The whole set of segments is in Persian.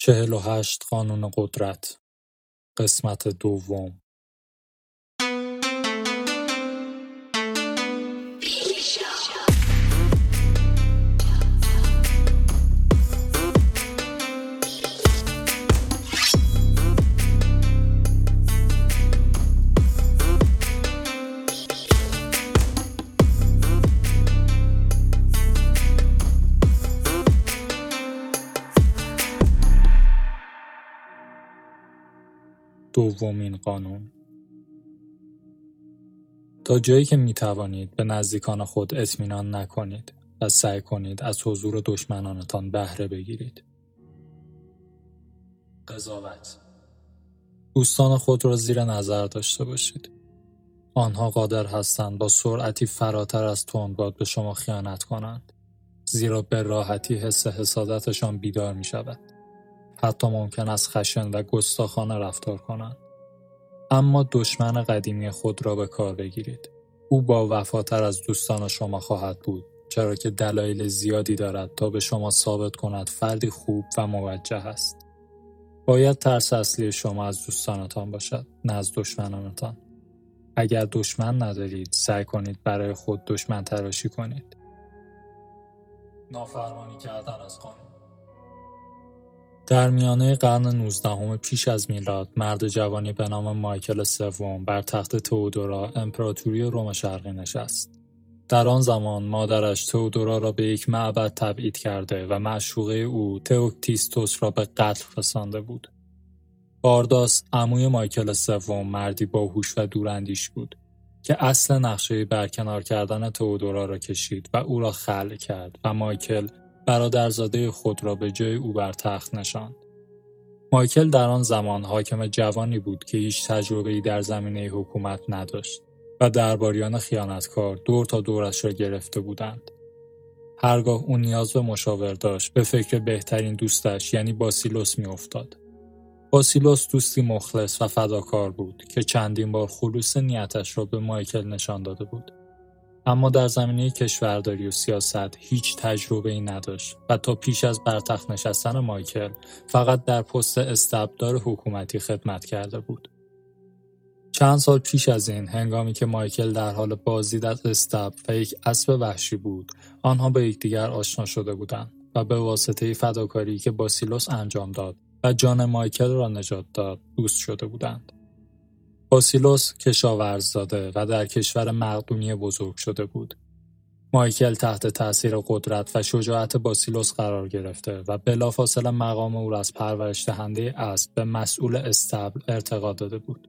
چهل و هشت قانون قدرت قسمت دوم. دومین قانون تا جایی که می توانید به نزدیکان خود اطمینان نکنید و سعی کنید از حضور دشمنانتان بهره بگیرید. قضاوت دوستان خود را زیر نظر داشته باشید. آنها قادر هستند با سرعتی فراتر از تندباد به شما خیانت کنند. زیرا به راحتی حس حسادتشان بیدار می شود. حتی ممکن است خشن و گستاخانه رفتار کنند. اما دشمن قدیمی خود را به کار بگیرید. او با وفاتر از دوستان شما خواهد بود چرا که دلایل زیادی دارد تا به شما ثابت کند فردی خوب و موجه است. باید ترس اصلی شما از دوستانتان باشد نه از دشمنانتان. اگر دشمن ندارید سعی کنید برای خود دشمن تراشی کنید. نافرمانی کردن از قانون در میانه قرن نوزدهم پیش از میلاد مرد جوانی به نام مایکل سوم بر تخت تئودورا امپراتوری روم شرقی نشست. در آن زمان مادرش تئودورا را به یک معبد تبعید کرده و معشوقه او تئوکتیستوس را به قتل رسانده بود. بارداس عموی مایکل سوم مردی باهوش و دوراندیش بود که اصل نقشه برکنار کردن تئودورا را کشید و او را خلع کرد و مایکل برادرزاده خود را به جای او بر تخت نشاند. مایکل در آن زمان حاکم جوانی بود که هیچ تجربه‌ای در زمینه حکومت نداشت و درباریان خیانتکار دور تا دورش را گرفته بودند. هرگاه او نیاز به مشاور داشت به فکر بهترین دوستش یعنی باسیلوس میافتاد. باسیلوس دوستی مخلص و فداکار بود که چندین بار خلوص نیتش را به مایکل نشان داده بود. اما در زمینه کشورداری و سیاست هیچ تجربه ای نداشت و تا پیش از برتخت نشستن مایکل فقط در پست استبدار حکومتی خدمت کرده بود. چند سال پیش از این هنگامی که مایکل در حال بازدید از استب و یک اسب وحشی بود آنها به یکدیگر آشنا شده بودند و به واسطه فداکاری که باسیلوس انجام داد و جان مایکل را نجات داد دوست شده بودند. باسیلوس کشاورز داده و در کشور مقدونیه بزرگ شده بود. مایکل تحت تأثیر قدرت و شجاعت باسیلوس قرار گرفته و بلافاصله مقام او را از پرورش دهنده اسب به مسئول استبل ارتقا داده بود.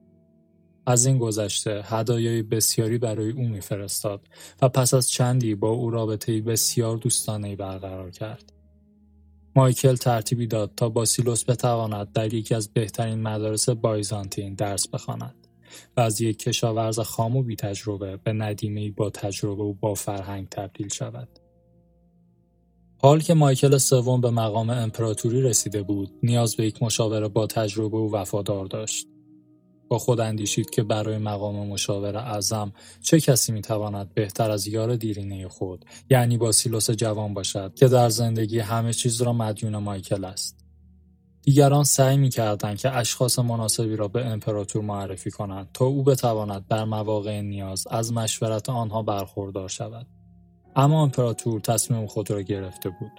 از این گذشته هدایای بسیاری برای او میفرستاد و پس از چندی با او رابطه بسیار دوستانه برقرار کرد. مایکل ترتیبی داد تا باسیلوس بتواند در یکی از بهترین مدارس بایزانتین درس بخواند. و از یک کشاورز خام و بی تجربه به ندیمه با تجربه و با فرهنگ تبدیل شود. حال که مایکل سوم به مقام امپراتوری رسیده بود، نیاز به یک مشاور با تجربه و وفادار داشت. با خود اندیشید که برای مقام مشاور اعظم چه کسی می‌تواند بهتر از یار دیرینه خود یعنی با سیلوس جوان باشد که در زندگی همه چیز را مدیون مایکل است دیگران سعی می‌کردند که اشخاص مناسبی را به امپراتور معرفی کنند تا او بتواند در مواقع نیاز از مشورت آنها برخوردار شود. اما امپراتور تصمیم خود را گرفته بود.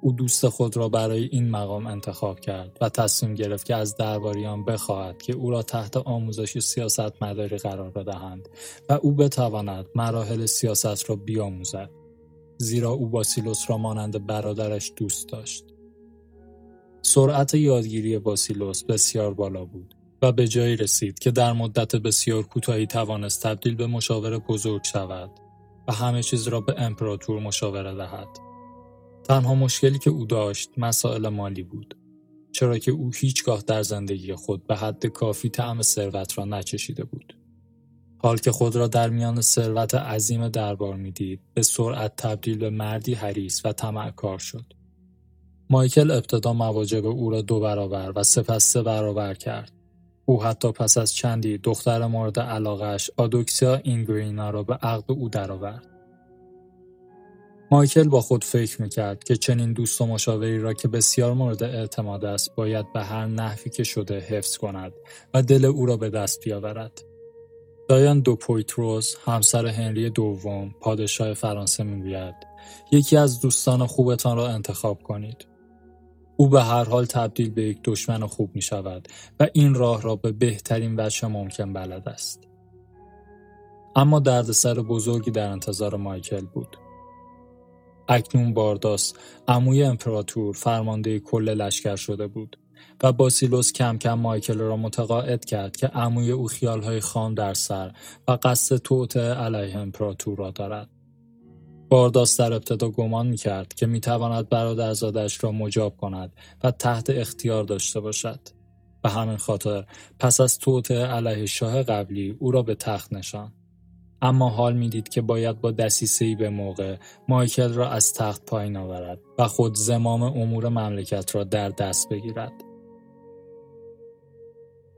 او دوست خود را برای این مقام انتخاب کرد و تصمیم گرفت که از درباریان بخواهد که او را تحت آموزش سیاست مداری قرار بدهند و او بتواند مراحل سیاست را بیاموزد زیرا او باسیلوس را مانند برادرش دوست داشت. سرعت یادگیری باسیلوس بسیار بالا بود و به جایی رسید که در مدت بسیار کوتاهی توانست تبدیل به مشاور بزرگ شود و همه چیز را به امپراتور مشاوره دهد. تنها مشکلی که او داشت مسائل مالی بود چرا که او هیچگاه در زندگی خود به حد کافی طعم ثروت را نچشیده بود. حال که خود را در میان ثروت عظیم دربار می‌دید به سرعت تبدیل به مردی حریص و طمعکار شد. مایکل ابتدا مواجب او را دو برابر و سپس سه برابر کرد. او حتی پس از چندی دختر مورد علاقش آدوکسیا اینگرینا را به عقد او درآورد. مایکل با خود فکر می‌کرد که چنین دوست و مشاوری را که بسیار مورد اعتماد است باید به هر نحوی که شده حفظ کند و دل او را به دست بیاورد. دایان دو پویتروس همسر هنری دوم پادشاه فرانسه می‌گوید یکی از دوستان خوبتان را انتخاب کنید او به هر حال تبدیل به یک دشمن خوب می شود و این راه را به بهترین وجه ممکن بلد است. اما دردسر بزرگی در انتظار مایکل بود. اکنون بارداس عموی امپراتور فرمانده کل لشکر شده بود و باسیلوس کم کم مایکل را متقاعد کرد که عموی او خیالهای خام در سر و قصد توطعه علیه امپراتور را دارد. بارداس در ابتدا گمان می‌کرد که می‌تواند برادرزادش را مجاب کند و تحت اختیار داشته باشد. به همین خاطر پس از توطعه علیه شاه قبلی او را به تخت نشان. اما حال می‌دید که باید با ای به موقع مایکل را از تخت پایین آورد و خود زمام امور مملکت را در دست بگیرد.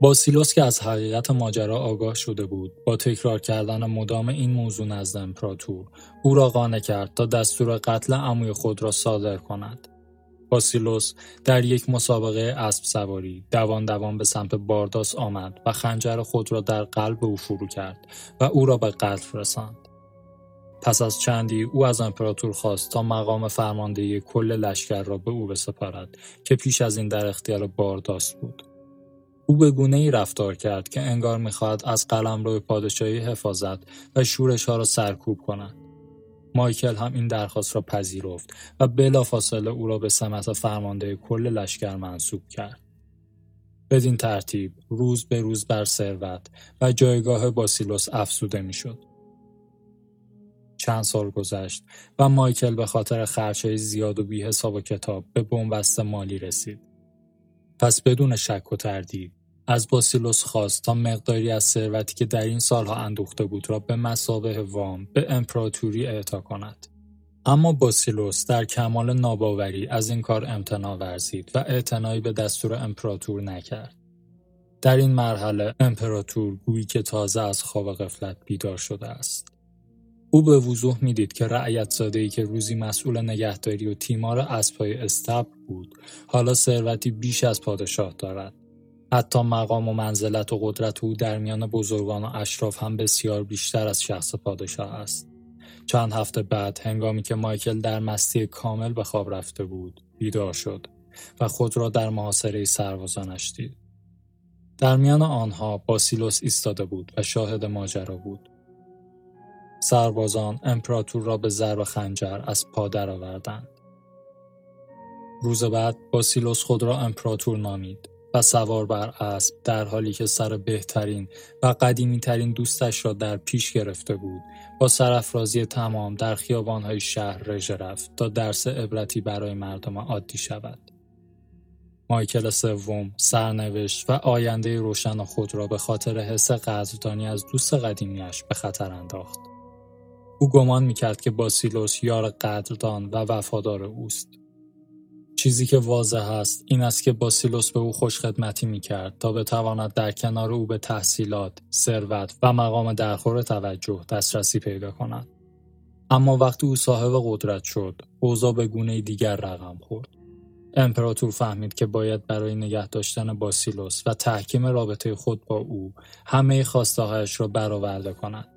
باسیلوس که از حقیقت ماجرا آگاه شده بود با تکرار کردن مدام این موضوع نزد امپراتور او را قانع کرد تا دستور قتل عموی خود را صادر کند. باسیلوس در یک مسابقه اسب سواری دوان دوان به سمت بارداس آمد و خنجر خود را در قلب او فرو کرد و او را به قتل رساند. پس از چندی او از امپراتور خواست تا مقام فرماندهی کل لشکر را به او بسپارد که پیش از این در اختیار بارداس بود. او به گونه ای رفتار کرد که انگار می‌خواهد از روی پادشاهی حفاظت و شورش ها را سرکوب کند. مایکل هم این درخواست را پذیرفت و بلافاصله او را به سمت فرمانده کل لشکر منصوب کرد. بدین ترتیب روز به روز بر ثروت و جایگاه باسیلوس افزوده می‌شد. چند سال گذشت و مایکل به خاطر خرچهای زیاد و بی حساب و کتاب به بنبست مالی رسید. پس بدون شک و تردید از باسیلوس خواست تا مقداری از ثروتی که در این سالها اندوخته بود را به مسابه وام به امپراتوری اعطا کند. اما باسیلوس در کمال ناباوری از این کار امتناع ورزید و اعتنایی به دستور امپراتور نکرد. در این مرحله امپراتور گویی که تازه از خواب غفلت بیدار شده است. او به وضوح می‌دید که رعیت ای که روزی مسئول نگهداری و تیمار اسبهای استبر بود حالا ثروتی بیش از پادشاه دارد حتی مقام و منزلت و قدرت او در میان بزرگان و اشراف هم بسیار بیشتر از شخص پادشاه است. چند هفته بعد هنگامی که مایکل در مستی کامل به خواب رفته بود بیدار شد و خود را در محاصره سربازانش دید. در میان آنها باسیلوس ایستاده بود و شاهد ماجرا بود. سربازان امپراتور را به ضرب خنجر از پا درآوردند. روز بعد باسیلوس خود را امپراتور نامید و سوار بر اسب در حالی که سر بهترین و قدیمی ترین دوستش را در پیش گرفته بود با سرافرازی تمام در خیابانهای شهر رژه رفت تا درس عبرتی برای مردم عادی شود. مایکل سوم سرنوشت و آینده روشن خود را به خاطر حس قدردانی از دوست قدیمیش به خطر انداخت. او گمان می‌کرد که باسیلوس یار قدردان و وفادار اوست. چیزی که واضح است این است که باسیلوس به او خوشخدمتی می‌کرد تا بتواند در کنار او به تحصیلات، ثروت و مقام درخور توجه دسترسی پیدا کند. اما وقتی او صاحب قدرت شد، اوضاع به گونه دیگر رقم خورد. امپراتور فهمید که باید برای نگه داشتن باسیلوس و تحکیم رابطه خود با او همه خواستهایش را برآورده کند.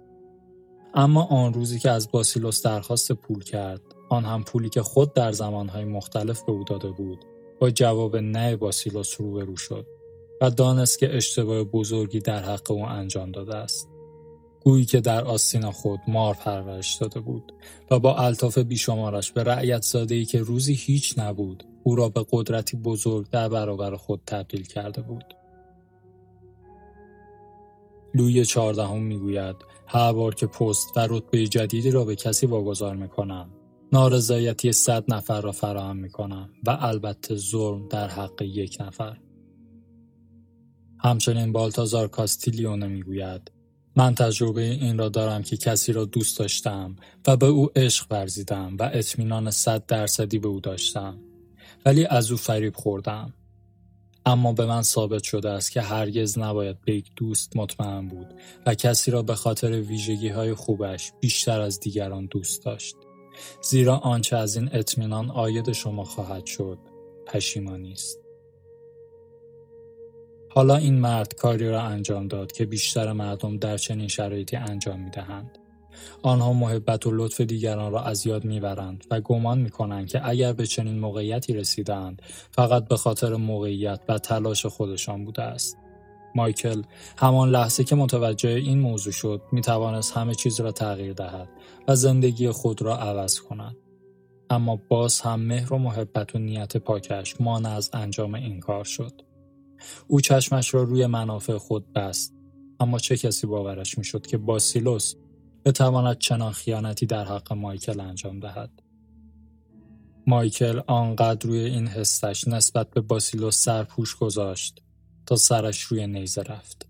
اما آن روزی که از باسیلوس درخواست پول کرد آن هم پولی که خود در زمانهای مختلف به او داده بود با جواب نه باسیلوس روبرو شد و دانست که اشتباه بزرگی در حق او انجام داده است. گویی که در آستین خود مار پرورش داده بود و با الطاف بیشمارش به رعیت زاده که روزی هیچ نبود او را به قدرتی بزرگ در برابر خود تبدیل کرده بود. لوی چهاردهم می‌گوید هر بار که پست و رتبه جدیدی را به کسی واگذار می‌کنم نارضایتی صد نفر را فراهم می‌کنم و البته ظلم در حق یک نفر. همچنین بالتازار کاستیلیونه می‌گوید من تجربه این را دارم که کسی را دوست داشتم و به او عشق ورزیدم و اطمینان صد درصدی به او داشتم ولی از او فریب خوردم. اما به من ثابت شده است که هرگز نباید به یک دوست مطمئن بود و کسی را به خاطر ویژگی های خوبش بیشتر از دیگران دوست داشت. زیرا آنچه از این اطمینان آید شما خواهد شد پشیمانی است حالا این مرد کاری را انجام داد که بیشتر مردم در چنین شرایطی انجام می دهند. آنها محبت و لطف دیگران را از یاد می‌برند و گمان می‌کنند که اگر به چنین موقعیتی رسیدند فقط به خاطر موقعیت و تلاش خودشان بوده است. مایکل همان لحظه که متوجه این موضوع شد می همه چیز را تغییر دهد و زندگی خود را عوض کند. اما باز هم مهر و محبت و نیت پاکش مانع از انجام این کار شد. او چشمش را روی منافع خود بست اما چه کسی باورش می‌شد که باسیلوس بتواند چنان خیانتی در حق مایکل انجام دهد. مایکل آنقدر روی این حسش نسبت به باسیلوس سرپوش گذاشت تا سرش روی نیزه رفت.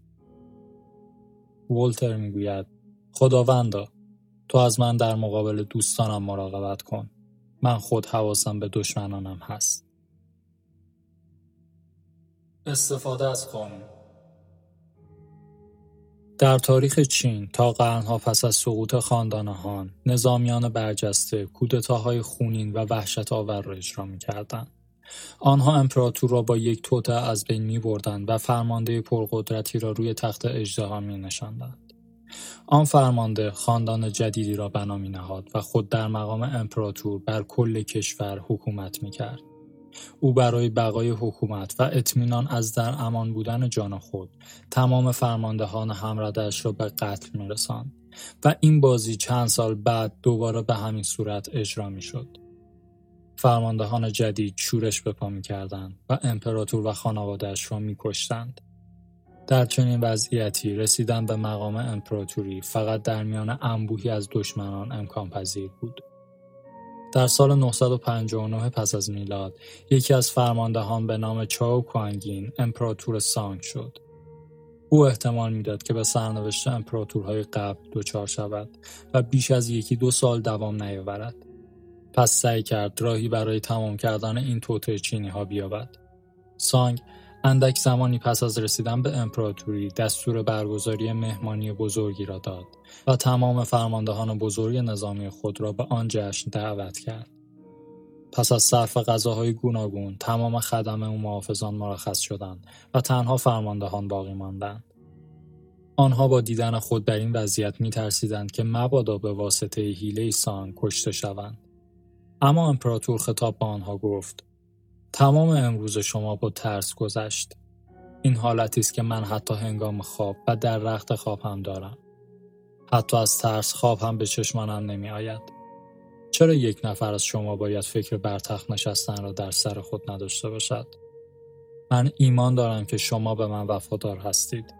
ولتر می‌گوید خداوندا تو از من در مقابل دوستانم مراقبت کن. من خود حواسم به دشمنانم هست. استفاده از قانون در تاریخ چین تا قرنها پس از سقوط خاندان نظامیان برجسته کودتاهای خونین و وحشت آور را اجرا می‌کردند آنها امپراتور را با یک توطعه از بین می بردند و فرمانده پرقدرتی را روی تخت اژدها می نشاندند. آن فرمانده خاندان جدیدی را بنا می نهاد و خود در مقام امپراتور بر کل کشور حکومت می کرد. او برای بقای حکومت و اطمینان از در امان بودن جان خود تمام فرماندهان همردش را به قتل می رسند و این بازی چند سال بعد دوباره به همین صورت اجرا می شد. فرماندهان جدید شورش به پا می‌کردند و امپراتور و خانوادهاش را میکشتند در چنین وضعیتی رسیدن به مقام امپراتوری فقط در میان انبوهی از دشمنان امکان پذیر بود. در سال 959 پس از میلاد یکی از فرماندهان به نام چاو کوانگین امپراتور سانگ شد. او احتمال می‌داد که به سرنوشت امپراتورهای قبل دچار شود و بیش از یکی دو سال دوام نیاورد. پس سعی کرد راهی برای تمام کردن این توطعه چینی ها بیابد. سانگ اندک زمانی پس از رسیدن به امپراتوری دستور برگزاری مهمانی بزرگی را داد و تمام فرماندهان بزرگ نظامی خود را به آن جشن دعوت کرد. پس از صرف غذاهای گوناگون تمام خدمه و محافظان مرخص شدند و تنها فرماندهان باقی ماندند. آنها با دیدن خود در این وضعیت می ترسیدند که مبادا به واسطه حیله سانگ کشته شوند. اما امپراتور خطاب به آنها گفت تمام امروز شما با ترس گذشت. این حالتی است که من حتی هنگام خواب و در رخت خواب هم دارم. حتی از ترس خواب هم به چشمانم نمی آید چرا یک نفر از شما باید فکر بر تخت نشستن را در سر خود نداشته باشد؟ من ایمان دارم که شما به من وفادار هستید.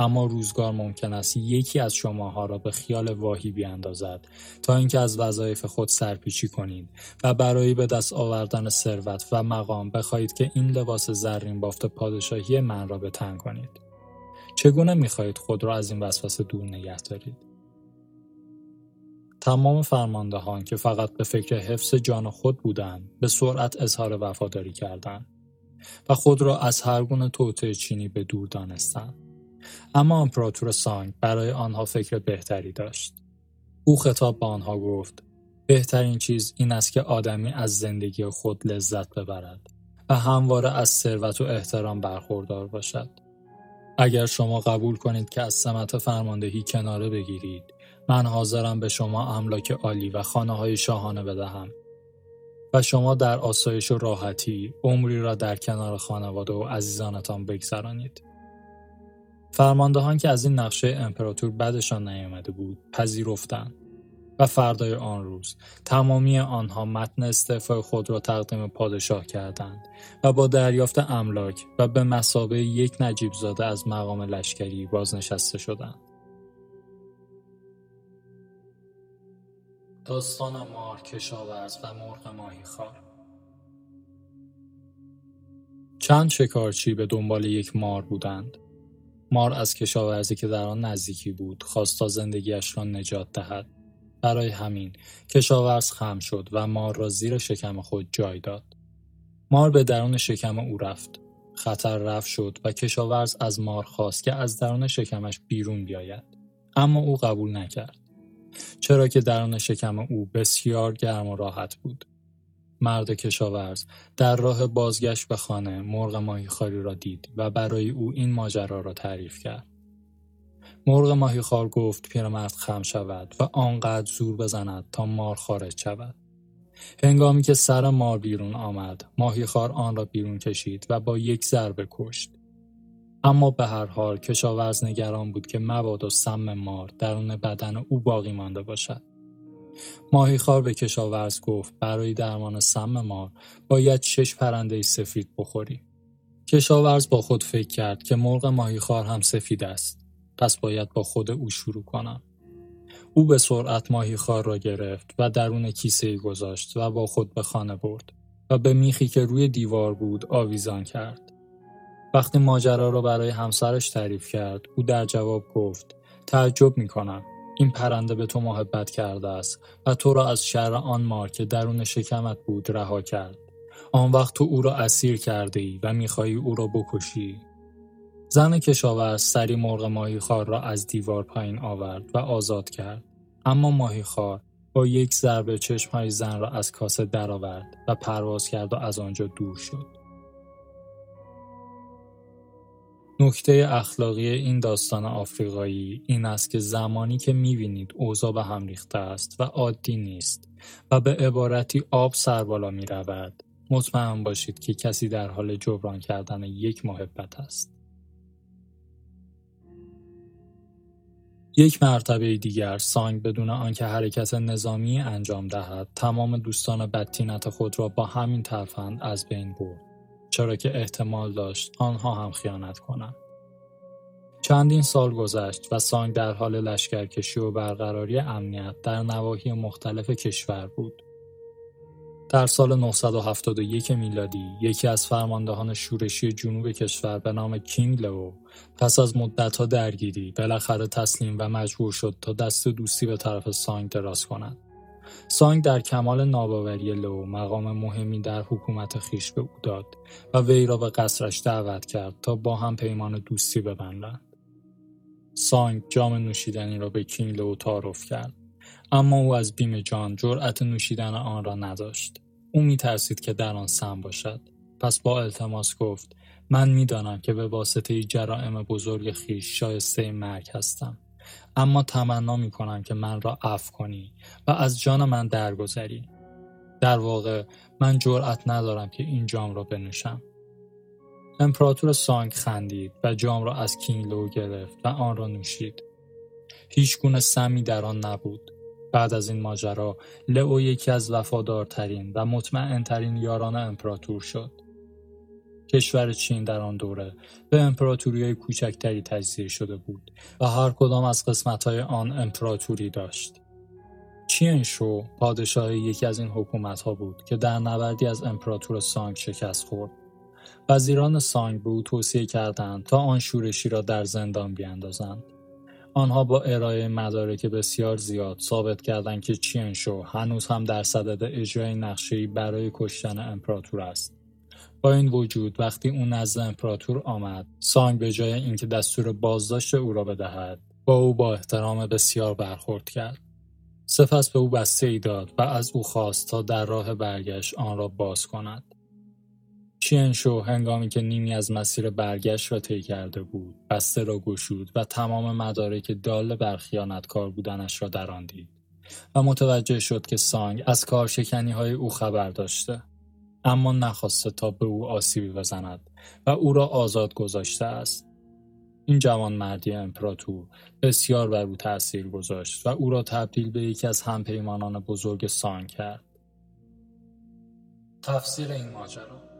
اما روزگار ممکن است یکی از شماها را به خیال واهی بیاندازد تا اینکه از وظایف خود سرپیچی کنید و برای به دست آوردن ثروت و مقام بخواهید که این لباس زرین بافت پادشاهی من را به تن کنید. چگونه می‌خواهید خود را از این وسوسه دور نگه دارید؟ تمام فرماندهان که فقط به فکر حفظ جان خود بودند به سرعت اظهار وفاداری کردند و خود را از هر گونه توطعه چینی به دور دانستند. اما امپراتور سانگ برای آنها فکر بهتری داشت. او خطاب به آنها گفت بهترین چیز این است که آدمی از زندگی خود لذت ببرد و همواره از ثروت و احترام برخوردار باشد. اگر شما قبول کنید که از سمت فرماندهی کناره بگیرید من حاضرم به شما املاک عالی و خانه های شاهانه بدهم و شما در آسایش و راحتی عمری را در کنار خانواده و عزیزانتان بگذرانید. فرماندهان که از این نقشه امپراتور بدشان نیامده بود پذیرفتند و فردای آن روز تمامی آنها متن استعفای خود را تقدیم پادشاه کردند و با دریافت املاک و به مسابه یک نجیب زاده از مقام لشکری بازنشسته شدند. داستان مار کشاورز و مرغ ماهی خار چند شکارچی به دنبال یک مار بودند مار از کشاورزی که در آن نزدیکی بود خواست تا زندگیش را نجات دهد. برای همین کشاورز خم شد و مار را زیر شکم خود جای داد. مار به درون شکم او رفت. خطر رفت شد و کشاورز از مار خواست که از درون شکمش بیرون بیاید. اما او قبول نکرد. چرا که درون شکم او بسیار گرم و راحت بود. مرد کشاورز در راه بازگشت به خانه مرغ ماهیخواری را دید و برای او این ماجرا را تعریف کرد. مرغ ماهیخوار گفت پیرمرد خم شود و آنقدر زور بزند تا مار خارج شود. هنگامی که سر مار بیرون آمد ماهیخوار آن را بیرون کشید و با یک ضربه کشت. اما به هر حال کشاورز نگران بود که مبادا سم مار درون بدن او باقی مانده باشد. ماهیخوار به کشاورز گفت برای درمان سم مار باید شش پرنده سفید بخوری. کشاورز با خود فکر کرد که مرغ ماهیخوار هم سفید است. پس باید با خود او شروع کنم. او به سرعت ماهیخوار را گرفت و درون کیسه ای گذاشت و با خود به خانه برد و به میخی که روی دیوار بود آویزان کرد. وقتی ماجرا را برای همسرش تعریف کرد او در جواب گفت تعجب می کنم این پرنده به تو محبت کرده است و تو را از شر آن مار که درون شکمت بود رها کرد. آن وقت تو او را اسیر کرده ای و می‌خواهی او را بکشی. زن کشاورز سری مرغ ماهیخوار را از دیوار پایین آورد و آزاد کرد. اما ماهیخوار با یک ضربه چشمهای زن را از کاسه درآورد و پرواز کرد و از آنجا دور شد. نکته اخلاقی این داستان آفریقایی این است که زمانی که می‌بینید اوضاع به هم ریخته است و عادی نیست و به عبارتی آب سربالا می رود مطمئن باشید که کسی در حال جبران کردن یک محبت است. یک مرتبه دیگر سانگ بدون آنکه حرکت نظامی انجام دهد تمام دوستان بدتینت خود را با همین ترفند از بین برد. چرا که احتمال داشت آنها هم خیانت کنند. چندین سال گذشت و سانگ در حال لشکرکشی و برقراری امنیت در نواحی مختلف کشور بود. در سال 971 میلادی یکی از فرماندهان شورشی جنوب کشور به نام کینگ لو پس از مدتها درگیری بالاخره تسلیم و مجبور شد تا دست دوستی به طرف سانگ دراز کند. سانگ در کمال ناباوری لو مقام مهمی در حکومت خیش به او داد و وی را به قصرش دعوت کرد تا با هم پیمان دوستی ببندند. سانگ جام نوشیدنی را به کینگ لو تعارف کرد اما او از بیم جان جرأت نوشیدن آن را نداشت. او میترسید که در آن سم باشد. پس با التماس گفت من می‌دانم که به واسطه جرائم بزرگ خیش شایسته مرگ هستم. اما تمنا می کنم که من را عفو کنی و از جان من درگذری. در واقع من جرأت ندارم که این جام را بنوشم. امپراتور سانگ خندید و جام را از کینگلو گرفت و آن را نوشید. هیچ گونه سمی در آن نبود. بعد از این ماجرا لئو یکی از وفادارترین و مطمئنترین یاران امپراتور شد. کشور چین در آن دوره به امپراتوری کوچکتری تجزیه شده بود و هر کدام از های آن امپراتوری داشت. چین شو پادشاه یکی از این حکومت ها بود که در نبردی از امپراتور سانگ شکست خورد. وزیران سانگ به او توصیه کردند تا آن شورشی را در زندان بیاندازند. آنها با ارائه مدارک بسیار زیاد ثابت کردند که چین شو هنوز هم در صدد اجرای نقشه‌ای برای کشتن امپراتور است. با این وجود وقتی او نزد امپراتور آمد سانگ به جای اینکه دستور بازداشت او را بدهد با او با احترام بسیار برخورد کرد. سپس به او بسته ای داد و از او خواست تا در راه برگشت آن را باز کند. شو هنگامی که نیمی از مسیر برگشت را طی کرده بود بسته را گشود و تمام مدارک دال بر خیانتکار بودنش را در آن دید و متوجه شد که سانگ از کارشکنی های او خبر داشته. اما نخواسته تا به او آسیبی بزند و او را آزاد گذاشته است. این جوان مردی امپراتور بسیار بر او تأثیر گذاشت و او را تبدیل به یکی از همپیمانان بزرگ سان کرد. تفسیر این ماجرا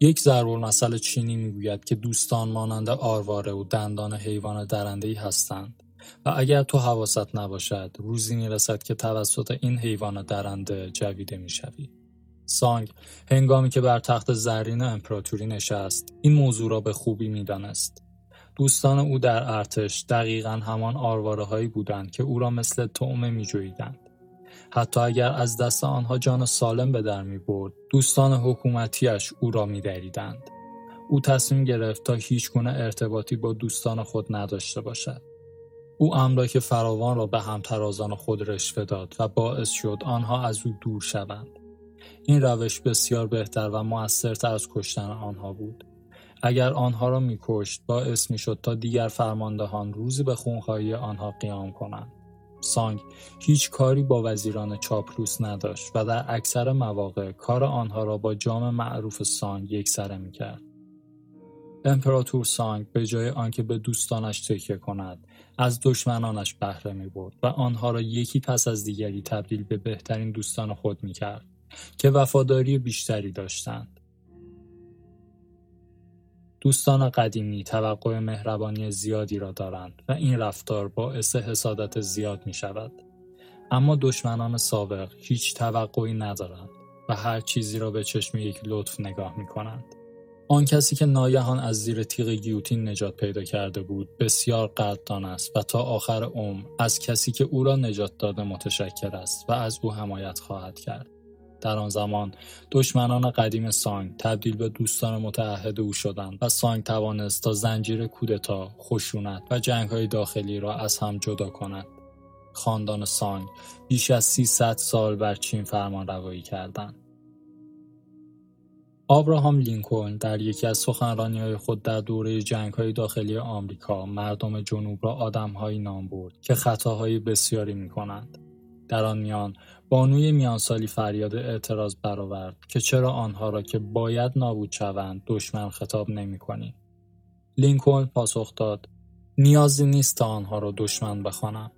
یک ضرور مسئله چینی می‌گوید که دوستان مانند آرواره و دندان حیوان درنده ای هستند و اگر تو حواست نباشد روزی می‌رسد که توسط این حیوان درنده جویده می‌شوی. سانگ هنگامی که بر تخت زرین امپراتوری نشست این موضوع را به خوبی می‌دانست دوستان او در ارتش دقیقا همان آرواره هایی بودند که او را مثل طعمه می جویدند. حتی اگر از دست آنها جان سالم به در می برد دوستان حکومتیش او را می دریدند. او تصمیم گرفت تا هیچ گونه ارتباطی با دوستان خود نداشته باشد. او املاک فراوان را به همترازان خود رشوه داد و باعث شد آنها از او دور شوند این روش بسیار بهتر و موثرتر از کشتن آنها بود. اگر آنها را میکشت باعث می‌شد تا دیگر فرماندهان روزی به خونخواهی آنها قیام کنند. سانگ هیچ کاری با وزیران چاپلوس نداشت و در اکثر مواقع کار آنها را با جام معروف سانگ یکسره می‌کرد. امپراتور سانگ به جای آنکه به دوستانش تکیه کند از دشمنانش بهره می برد و آنها را یکی پس از دیگری تبدیل به بهترین دوستان خود می کرد که وفاداری بیشتری داشتند. دوستان قدیمی توقع مهربانی زیادی را دارند و این رفتار باعث حسادت زیاد می شود. اما دشمنان سابق هیچ توقعی ندارند و هر چیزی را به چشم یک لطف نگاه می کنند. آن کسی که ناگهان از زیر تیغ گیوتین نجات پیدا کرده بود بسیار قدردان است و تا آخر عمر از کسی که او را نجات داده متشکر است و از او حمایت خواهد کرد در آن زمان. دشمنان قدیم سانگ تبدیل به دوستان متعهد او شدند و سانگ توانست تا زنجیر کودتا خشونت و جنگهای داخلی را از هم جدا کند. خاندان سانگ بیش از 300 سال بر چین فرمان روایی کردند. آبراهام لینکلن در یکی از های خود در دوره های داخلی آمریکا مردم جنوب را آدمهایی نام برد که خطاهای بسیاری کنند. در آن میان بانوی میانسالی فریاد اعتراض برآورد که چرا آنها را که باید نابود شوند دشمن خطاب کنی؟ لینکلن پاسخ داد نیازی نیست تا آنها را دشمن بخوانم.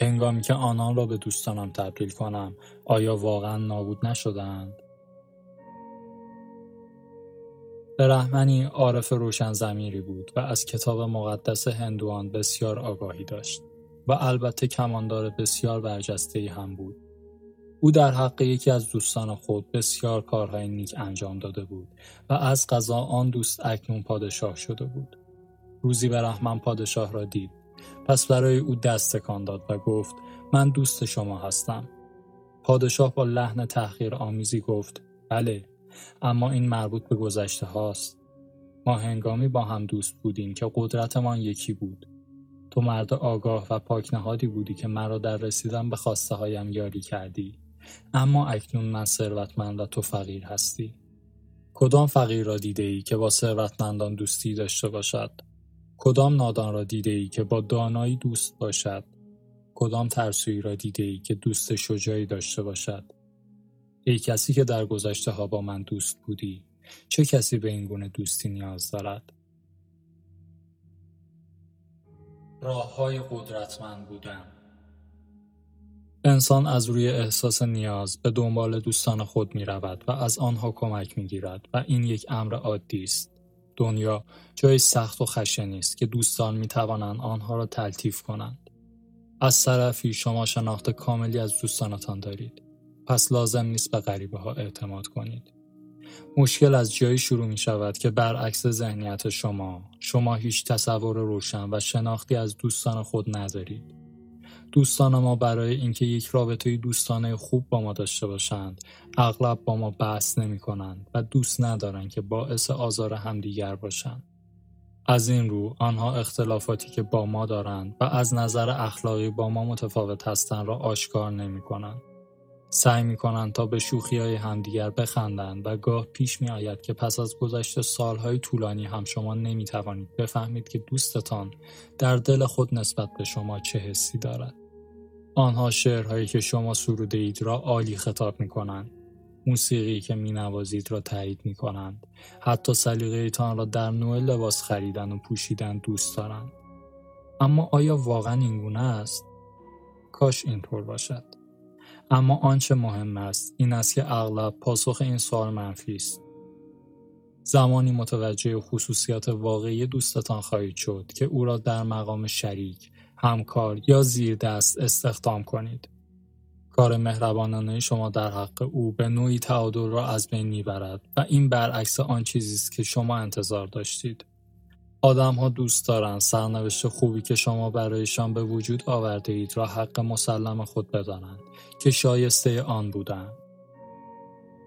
هنگامی که آنان را به دوستانم تبدیل کنم آیا واقعا نابود نشدند برهمنی عارف روشن زمیری بود و از کتاب مقدس هندوان بسیار آگاهی داشت. و البته کماندار بسیار برجسته هم بود. او در حق یکی از دوستان خود بسیار کارهای نیک انجام داده بود و از قضا آن دوست اکنون پادشاه شده بود. روزی برهمن پادشاه را دید. پس برای او دست تکان داد و گفت من دوست شما هستم. پادشاه با لحن تحقیر آمیزی گفت بله اما این مربوط به گذشته هاست. ما هنگامی با هم دوست بودیم که قدرتمان یکی بود. تو مرد آگاه و پاکنهادی بودی که مرا در رسیدن به خواسته هایم یاری کردی. اما اکنون من ثروتمند و تو فقیر هستی. کدام فقیر را دیده ای که با ثروتمندان دوستی داشته باشد؟ کدام نادان را دیده ای که با دانایی دوست باشد؟ کدام ترسویی را دیده ای که دوست شجاعی داشته باشد؟ ای کسی که در گذشته ها با من دوست بودی چه کسی به این گونه دوستی نیاز دارد؟ راه های قدرتمند بودن انسان از روی احساس نیاز به دنبال دوستان خود می رود و از آنها کمک می گیرد و این یک امر عادی است. دنیا جای سخت و خشنی است که دوستان می توانند آنها را تلطیف کنند. از طرفی شما شناخت کاملی از دوستانتان دارید. پس لازم نیست به غریبه ها اعتماد کنید. مشکل از جایی شروع می شود که برعکس ذهنیت شما شما هیچ تصور روشن و شناختی از دوستان خود ندارید. دوستان ما برای اینکه یک رابطه دوستانه خوب با ما داشته باشند اغلب با ما بحث نمی کنند و دوست ندارند که باعث آزار همدیگر باشند. از این رو آنها اختلافاتی که با ما دارند و از نظر اخلاقی با ما متفاوت هستند را آشکار نمی کنند. سعی می‌کنند تا به شوخی های همدیگر بخندند و گاه پیش می آید که پس از گذشت سالهای طولانی هم شما نمی توانید بفهمید که دوستتان در دل خود نسبت به شما چه حسی دارد. آنها شعرهایی که شما سروده اید را عالی خطاب می کنند. موسیقی که می نوازید را تایید می کنند. حتی سلیقه را در نوع لباس خریدن و پوشیدن دوست دارند. اما آیا واقعا این گونه است؟ کاش اینطور باشد. اما آنچه مهم است این است که اغلب پاسخ این سوال منفی است. زمانی متوجه خصوصیات واقعی دوستتان خواهید شد که او را در مقام شریک، همکار یا زیر دست استخدام کنید. کار مهربانانه شما در حق او به نوعی تعادل را از بین می‌برد و این برعکس آن چیزی است که شما انتظار داشتید. ها دوست دارند سرنوشت خوبی که شما برایشان به وجود آورده اید را حق مسلم خود بدانند که شایسته آن بودند.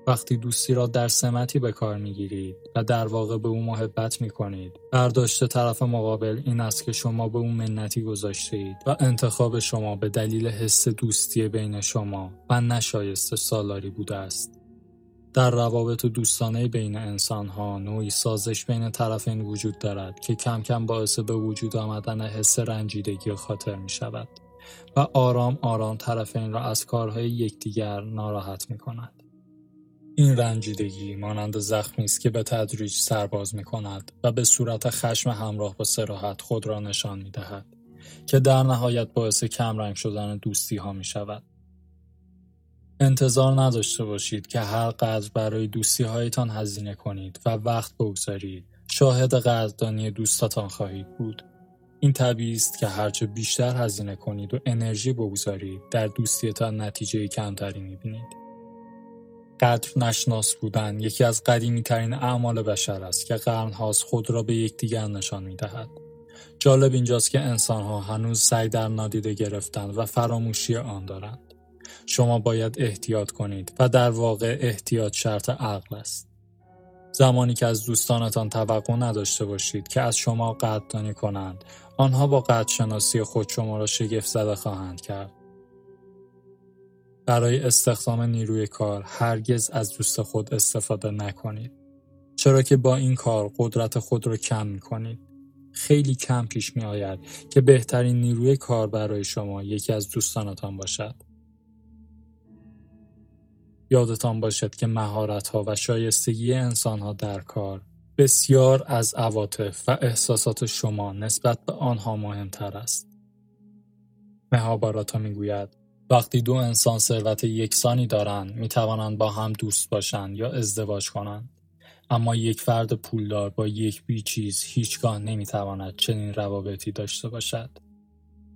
وقتی دوستی را در سمتی به کار می‌گیرید و در واقع به او محبت می کنید برداشت طرف مقابل این است که شما به او منتی گذاشته و انتخاب شما به دلیل حس دوستی بین شما و نشایسته سالاری بوده است در روابط دوستانه بین انسانها نوعی سازش بین طرفین وجود دارد که کم کم باعث به وجود آمدن حس رنجیدگی خاطر می شود و آرام آرام طرفین را از کارهای یکدیگر ناراحت می کند. این رنجیدگی مانند زخمی است که به تدریج سرباز می کند و به صورت خشم همراه با سراحت خود را نشان می دهد که در نهایت باعث کمرنگ شدن دوستی ها می شود. انتظار نداشته باشید که هر قدر برای دوستی هایتان هزینه کنید و وقت بگذارید شاهد قدردانی دوستاتان خواهید بود. این طبیعی است که هرچه بیشتر هزینه کنید و انرژی بگذارید در دوستیتان نتیجه کمتری می‌بینید. قدر نشناس بودن یکی از قدیمی ترین اعمال بشر است که قرنهاست خود را به یکدیگر نشان می دهد. جالب اینجاست که انسانها هنوز سعی در نادیده گرفتن و فراموشی آن دارند. شما باید احتیاط کنید و در واقع احتیاط شرط عقل است. زمانی که از دوستانتان توقع نداشته باشید که از شما قدردانی کنند آنها با قدرشناسی خود شما را شگفت زده خواهند کرد برای استخدام نیروی کار هرگز از دوست خود استفاده نکنید. چرا که با این کار قدرت خود را کم می کنید. خیلی کم پیش می آید که بهترین نیروی کار برای شما یکی از دوستانتان باشد. یادتان باشد که مهارت ها و شایستگی انسان ها در کار بسیار از عواطف و احساسات شما نسبت به آنها مهمتر است. مهاباراتا می‌گوید وقتی دو انسان ثروت یکسانی دارند می توانند با هم دوست باشند یا ازدواج کنند. اما یک فرد پولدار با یک بیچیز هیچگاه نمی تواند چنین روابطی داشته باشد.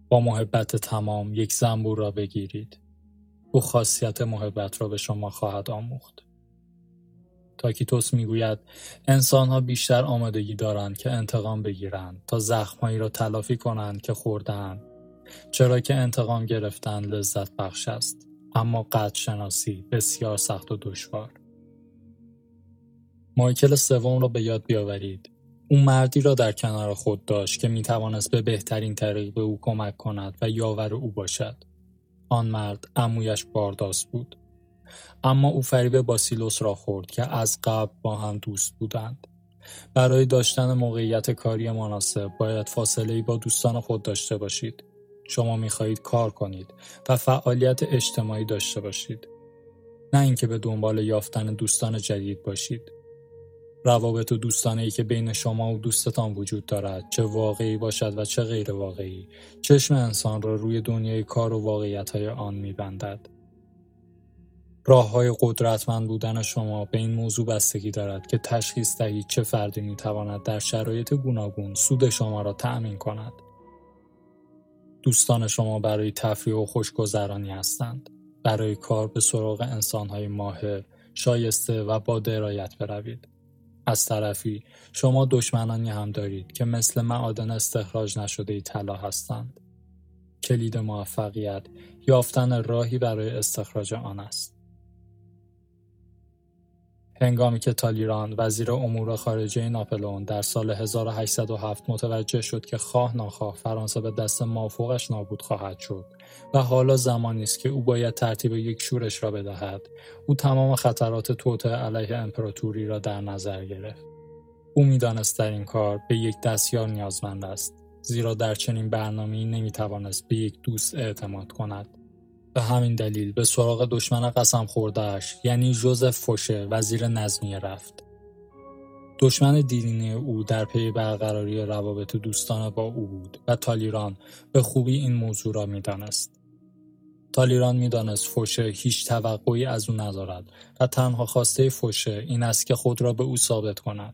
با محبت تمام یک زنبور را بگیرید. او خاصیت محبت را به شما خواهد آموخت. تاکیتوس می‌گوید انسانها بیشتر آمادگی دارند که انتقام بگیرند تا زخمهایی را تلافی کنند که خوردهاند. چرا که انتقام گرفتن لذت بخش است اما قدر شناسی بسیار سخت و دشوار. مایکل سوم را به یاد بیاورید. او مردی را در کنار خود داشت که می توانست به بهترین طریق به او کمک کند و یاور او باشد. آن مرد امویش بارداس بود. اما او فریب باسیلوس را خورد که از قبل با هم دوست بودند برای داشتن موقعیت کاری مناسب باید فاصله با دوستان خود داشته باشید شما می‌خواهید کار کنید و فعالیت اجتماعی داشته باشید. نه اینکه به دنبال یافتن دوستان جدید باشید. روابط و دوستانه ای که بین شما و دوستتان وجود دارد چه واقعی باشد و چه غیر واقعی چشم انسان را روی دنیای کار و واقعیت های آن میبندد. راه های قدرتمند بودن شما به این موضوع بستگی دارد که تشخیص دهید چه فردی می‌تواند در شرایط گوناگون سود شما را تأمین کند. دوستان شما برای تفریح و خوشگذرانی هستند. برای کار به سراغ انسانهای ماهر، شایسته و با درایت بروید. از طرفی شما دشمنانی هم دارید که مثل معادن استخراج نشده طلا هستند. کلید موفقیت یافتن راهی برای استخراج آن است. هنگامی که تالیران وزیر امور خارجه ناپلئون در سال 1807 متوجه شد که خواه ناخواه فرانسه به دست مافوقش نابود خواهد شد و حالا زمانی است که او باید ترتیب یک شورش را بدهد. او تمام خطرات توطعه علیه امپراتوری را در نظر گرفت. او می‌دانست در این کار به یک دستیار نیازمند است زیرا در چنین برنامه‌ای نمی‌توانست به یک دوست اعتماد کند. به همین دلیل به سراغ دشمن قسم خوردهش یعنی جوزف فوشه وزیر نظمیه رفت. دشمن دیرینه او در پی برقراری روابط دوستانه با او بود و تالیران به خوبی این موضوع را می‌دانست. تالیران می‌دانست فوشه هیچ توقعی از او ندارد و تنها خواسته فوشه این است که خود را به او ثابت کند.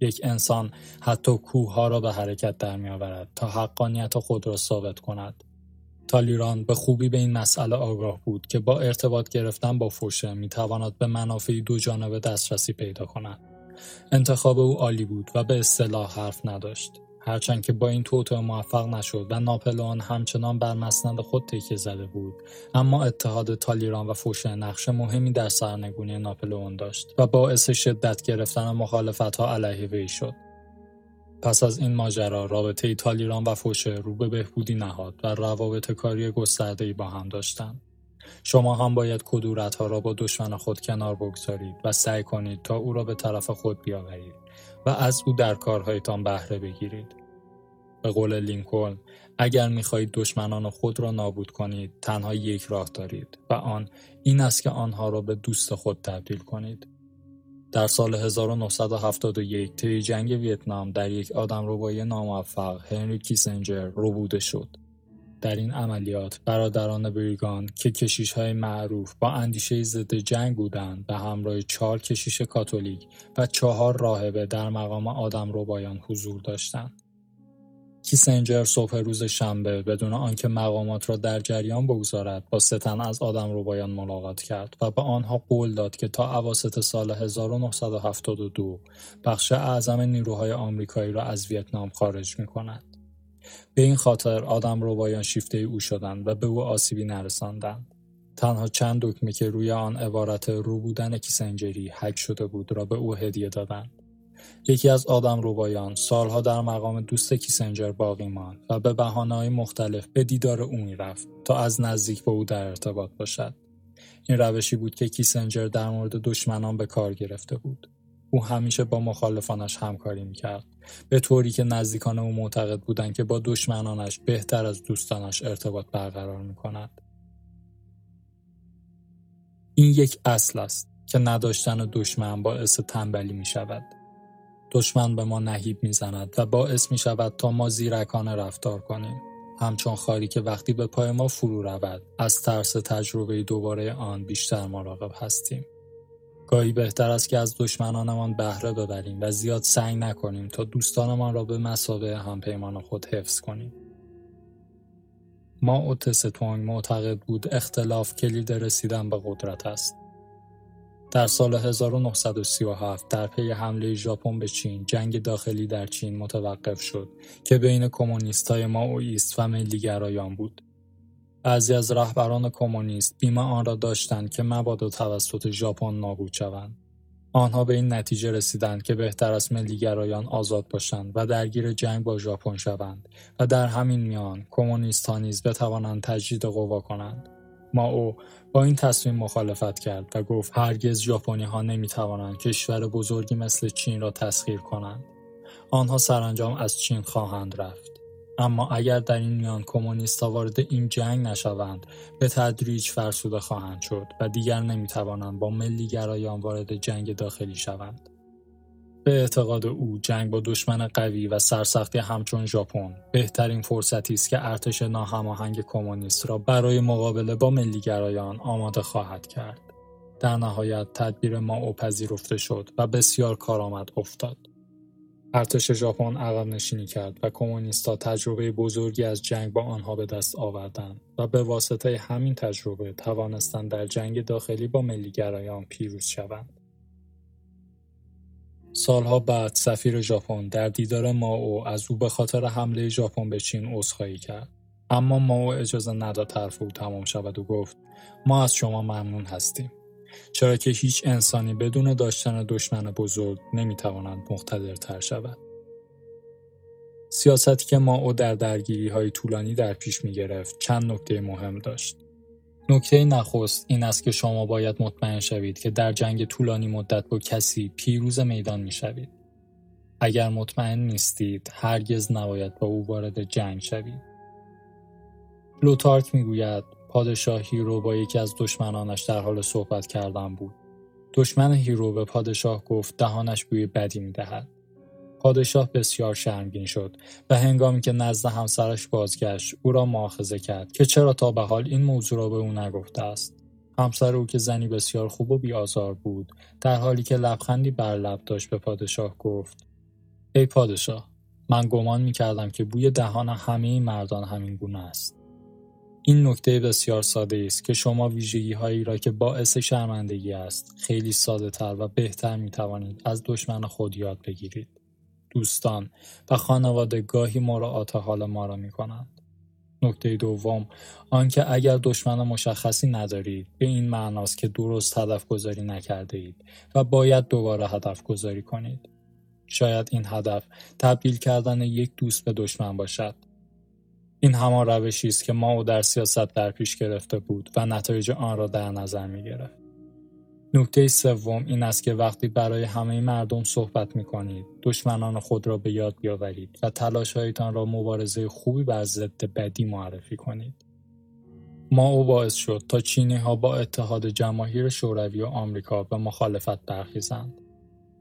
یک انسان حتی کوه را به حرکت در می آورد تا حقانیت خود را ثابت کند. تالیران به خوبی به این مسئله آگاه بود که با ارتباط گرفتن با فوشه می‌تواند به منافع دو جانبه دسترسی پیدا کند. انتخاب او عالی بود و به اصطلاح حرف نداشت. هرچند که با این توطعه موفق نشد و ناپلئون همچنان بر مسند خود تکیه زده بود اما اتحاد تالیران و فوشه نقش مهمی در سرنگونی ناپلئون داشت و باعث شدت گرفتن مخالفت ها علیه وی شد پس از این ماجرا رابطه تالیران و فوشه رو به بهبودی نهاد و روابط کاری گسترده با هم داشتند شما هم باید کدورت ها را با دشمن خود کنار بگذارید و سعی کنید تا او را به طرف خود بیاورید و از او در کارهایتان بهره بگیرید. به قول لینکلن اگر می‌خواهید دشمنان خود را نابود کنید تنها یک راه دارید و آن این است که آنها را به دوست خود تبدیل کنید. در سال 1971 طی جنگ ویتنام در یک آدم ربایی ناموفق هنری کیسنجر ربوده شد. در این عملیات برادران بریگان که کشیش های معروف با اندیشه ضد جنگ بودند به همراه چهار کشیش کاتولیک و چهار راهبه در مقام آدم بایان حضور داشتند. کیسنجر صبح روز شنبه بدون آنکه مقامات را در جریان بگذارد با ستن از آدم بایان ملاقات کرد و به آنها قول داد که تا عواسط سال 1972 بخش اعظم نیروهای آمریکایی را از ویتنام خارج می کند. به این خاطر آدم بایان شیفته او شدند و به او آسیبی نرساندند. تنها چند دکمه که روی آن عبارت رو بودن کیسنجری حک شده بود را به او هدیه دادند. یکی از آدم روبایان سالها در مقام دوست کیسنجر باقی ماند و به های مختلف به دیدار او می‌رفت تا از نزدیک با او در ارتباط باشد. این روشی بود که کیسنجر در مورد دشمنان به کار گرفته بود. او همیشه با مخالفانش همکاری می‌کرد به طوری که نزدیکان او معتقد بودند که با دشمنانش بهتر از دوستانش ارتباط برقرار می‌کند این یک اصل است که نداشتن دشمن باعث تنبلی می شود. دشمن به ما نهیب می زند و باعث می شود تا ما زیرکانه رفتار کنیم. همچون خاری که وقتی به پای ما فرو رود از ترس تجربه دوباره آن بیشتر مراقب هستیم. گاهی بهتر است که از دشمنانمان بهره ببریم و زیاد سعی نکنیم تا دوستانمان را به مسابه همپیمان خود حفظ کنیم. ما اوتستونگ معتقد بود اختلاف کلید رسیدن به قدرت است. در سال 1937 در پی حمله ژاپن به چین جنگ داخلی در چین متوقف شد که بین کمونیستای ماوئیست و ملیگرایان بود. بعضی از رهبران کمونیست بیم آن را داشتند که مبادا توسط ژاپن نابود شوند. آنها به این نتیجه رسیدند که بهتر است ملیگرایان آزاد باشند و درگیر جنگ با ژاپن شوند و در همین میان کمونیستها نیز بتوانند تجدید قوا کنند. او با این تصمیم مخالفت کرد و گفت هرگز ژاپنی ها نمی توانند کشور بزرگی مثل چین را تسخیر کنند. آنها سرانجام از چین خواهند رفت. اما اگر در این میان کمونیستها وارد این جنگ نشوند به تدریج فرسوده خواهند شد و دیگر نمی‌توانند با ملی گرایان وارد جنگ داخلی شوند. به اعتقاد او جنگ با دشمن قوی و سرسختی همچون ژاپن بهترین فرصتی است که ارتش ناهماهنگ کمونیست را برای مقابله با ملیگرایان آماده خواهد کرد. در نهایت تدبیر ما پذیرفته شد و بسیار کارآمد افتاد. ارتش ژاپن عقب نشینی کرد و کمونیستها تجربه بزرگی از جنگ با آنها به دست آوردند و به واسطه همین تجربه توانستند در جنگ داخلی با ملیگرایان پیروز شوند. سالها بعد سفیر ژاپن در دیدار ماو از او به خاطر حمله ژاپن به چین عذرخواهی کرد اما ماو اجازه نداد حرف او تمام شود و گفت ما از شما ممنون هستیم چرا که هیچ انسانی بدون داشتن دشمن بزرگ نمی‌تواند مقتدرتر شود. سیاستی که ما او در درگیری های طولانی در پیش می گرفت چند نکته مهم داشت. نکته نخست این است که شما باید مطمئن شوید که در جنگ طولانی مدت با کسی پیروز میدان می شوید. اگر مطمئن نیستید هرگز نباید با او وارد جنگ شوید. پلوتارک می‌گوید پادشاه هیرو با یکی از دشمنانش در حال صحبت کردن بود. دشمن هیرو به پادشاه گفت دهانش بوی بدی می‌دهد. پادشاه بسیار شرمگین شد و هنگامی که نزد همسرش بازگشت او را مؤاخذه کرد که چرا تا به حال این موضوع را به او نگفته است. همسر او که زنی بسیار خوب و بیآزار بود در حالی که لبخندی بر لب داشت به پادشاه گفت ای پادشاه من گمان می کردم که بوی دهان همه مردان همین گونه است. این نکته بسیار ساده است که شما ویژگی هایی را که باعث شرمندگی است خیلی ساده تر و بهتر می توانید از دشمن خود یاد بگیرید. دوستان و خانواده گاهی مراعات حال ما را می کنند. نکته دوم آنکه اگر دشمن مشخصی ندارید به این معناست که درست هدف گذاری نکرده اید و باید دوباره هدف گذاری کنید. شاید این هدف تبدیل کردن یک دوست به دشمن باشد. این همان روشی است که ما او در سیاست در پیش گرفته بود و نتایج آن را در نظر می گرفت. نکته سوم این است که وقتی برای همه مردم صحبت می کنید دشمنان خود را به یاد بیاورید و تلاشهایتان را مبارزه خوبی بر ضد بدی معرفی کنید. ما او باعث شد تا چینی ها با اتحاد جماهیر شوروی و آمریکا به مخالفت برخیزند.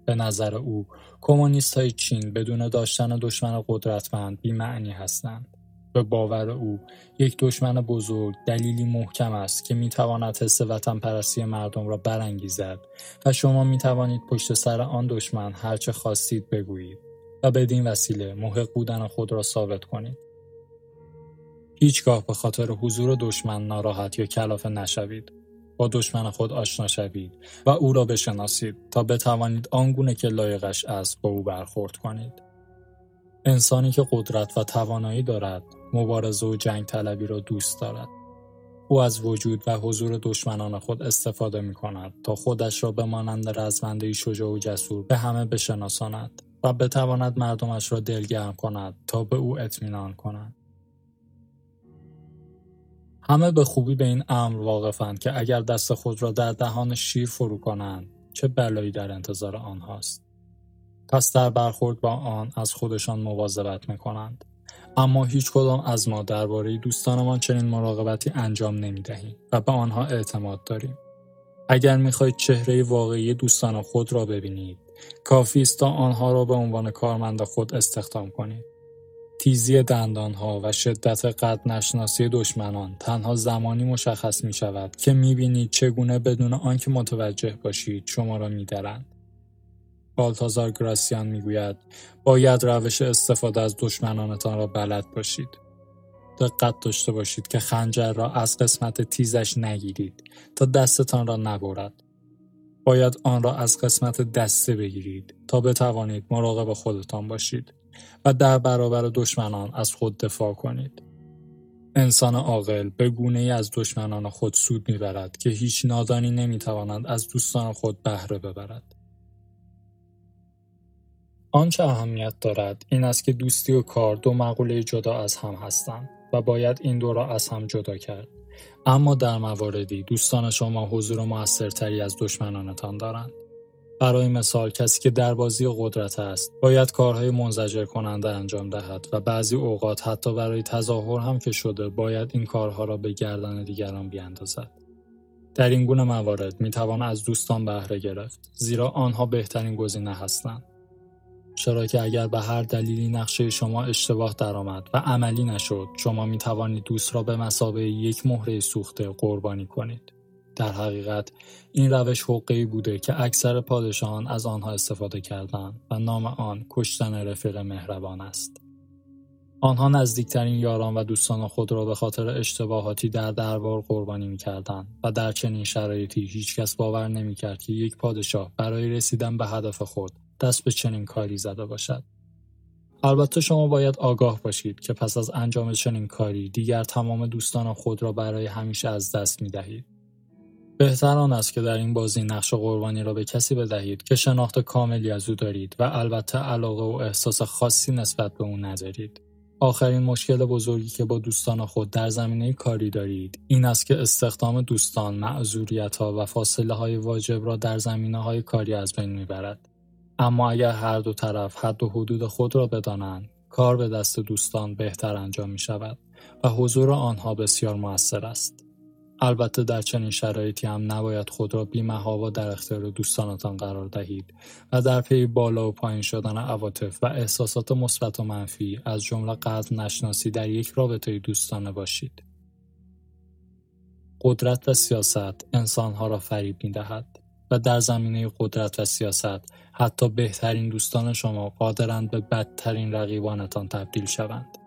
به نظر او کمونیست های چین بدون داشتن دشمن قدرتمند بیمعنی هستند. به باور او یک دشمن بزرگ دلیلی محکم است که می‌تواند حس وطن پرستی مردم را برانگیزد و شما می توانید پشت سر آن دشمن هرچه خواستید بگویید و بدین وسیله محق بودن خود را ثابت کنید. هیچگاه به خاطر حضور دشمن ناراحت یا کلافه نشوید. با دشمن خود آشنا شوید و او را بشناسید تا بتوانید آنگونه که لایقش است با او برخورد کنید. انسانی که قدرت و توانایی دارد مبارزه و جنگ طلبی را دوست دارد. او از وجود و حضور دشمنان خود استفاده می کند تا خودش را به مانند رزمنده شجاع و جسور به همه بشناساند و بتواند مردمش را دلگرم کند تا به او اطمینان کنند. همه به خوبی به این امر واقفند که اگر دست خود را در دهان شیر فرو کنند چه بلایی در انتظار آنهاست. پس در برخورد با آن از خودشان مواظبت می کنند. اما هیچ کدام از ما درباره دوستانمان چنین مراقبتی انجام نمی دهیم و به آنها اعتماد داریم. اگر می‌خواهید چهره واقعی دوستان خود را ببینید، کافی است تا آنها را به عنوان کارمند خود استخدام کنید. تیزی دندانها و شدت قد نشناسی دشمنان تنها زمانی مشخص می شود که می بینید چگونه بدون آنکه متوجه باشید شما را می درند. بالتازار گراسیان می‌گوید باید روش استفاده از دشمنانتان را بلد باشید. دقت داشته باشید که خنجر را از قسمت تیزش نگیرید تا دستتان را نبرد. باید آن را از قسمت دسته بگیرید تا بتوانید مراقب خودتان باشید و در برابر دشمنان از خود دفاع کنید. انسان عاقل به گونه ای از دشمنان خود سود می‌برد که هیچ نادانی نمی‌تواند از دوستان خود بهره ببرد. آنچه اهمیت دارد این است که دوستی و کار دو مقوله جدا از هم هستند و باید این دو را از هم جدا کرد. اما در مواردی دوستان شما حضور موثرتری از دشمنانتان دارند. برای مثال کسی که در بازی قدرت است باید کارهای منزجر کننده انجام دهد و بعضی اوقات حتی برای تظاهر هم که شده باید این کارها را به گردن دیگران بیاندازد. در این گونه موارد می توان از دوستان بهره گرفت زیرا آنها بهترین گزینه هستند. چرا که اگر به هر دلیلی نقشه شما اشتباه درآمد و عملی نشد شما می توانید دوست را به مسابقه یک مهره سوخته قربانی کنید. در حقیقت این روش حقی بوده که اکثر پادشاهان از آنها استفاده کردند و نام آن کشتن رفیق مهربان است. آنها نزدیکترین یاران و دوستان خود را به خاطر اشتباهاتی در دربار قربانی می کردن و در چنین شرایطی هیچکس باور نمی کرد که یک پادشاه برای رسیدن به هدف خود دست به چنین کاری زده باشد. البته شما باید آگاه باشید که پس از انجام چنین کاری دیگر تمام دوستان خود را برای همیشه از دست می دهید. بهتر آن است که در این بازی نقش قربانی را به کسی بدهید که شناخت کاملی از او دارید و البته علاقه و احساس خاصی نسبت به او ندارید. آخرین مشکل بزرگی که با دوستان خود در زمینه کاری دارید این است که استخدام دوستان معذوریت ها و فاصله های واجب را در زمینه های کاری از بین می‌برد. اما اگر هر دو طرف حد و حدود خود را بدانند کار به دست دوستان بهتر انجام می شود و حضور آنها بسیار موثر است. البته در چنین شرایطی هم نباید خود را بی و در اختیار دوستانتان قرار دهید و در پی بالا و پایین شدن عواطف و احساسات مثبت و منفی از جمله قدر نشناسی در یک رابطه دوستانه باشید. قدرت و سیاست انسانها را فریب می دهد و در زمینه قدرت و سیاست حتی بهترین دوستان شما قادرند به بدترین رقیبانتان تبدیل شوند.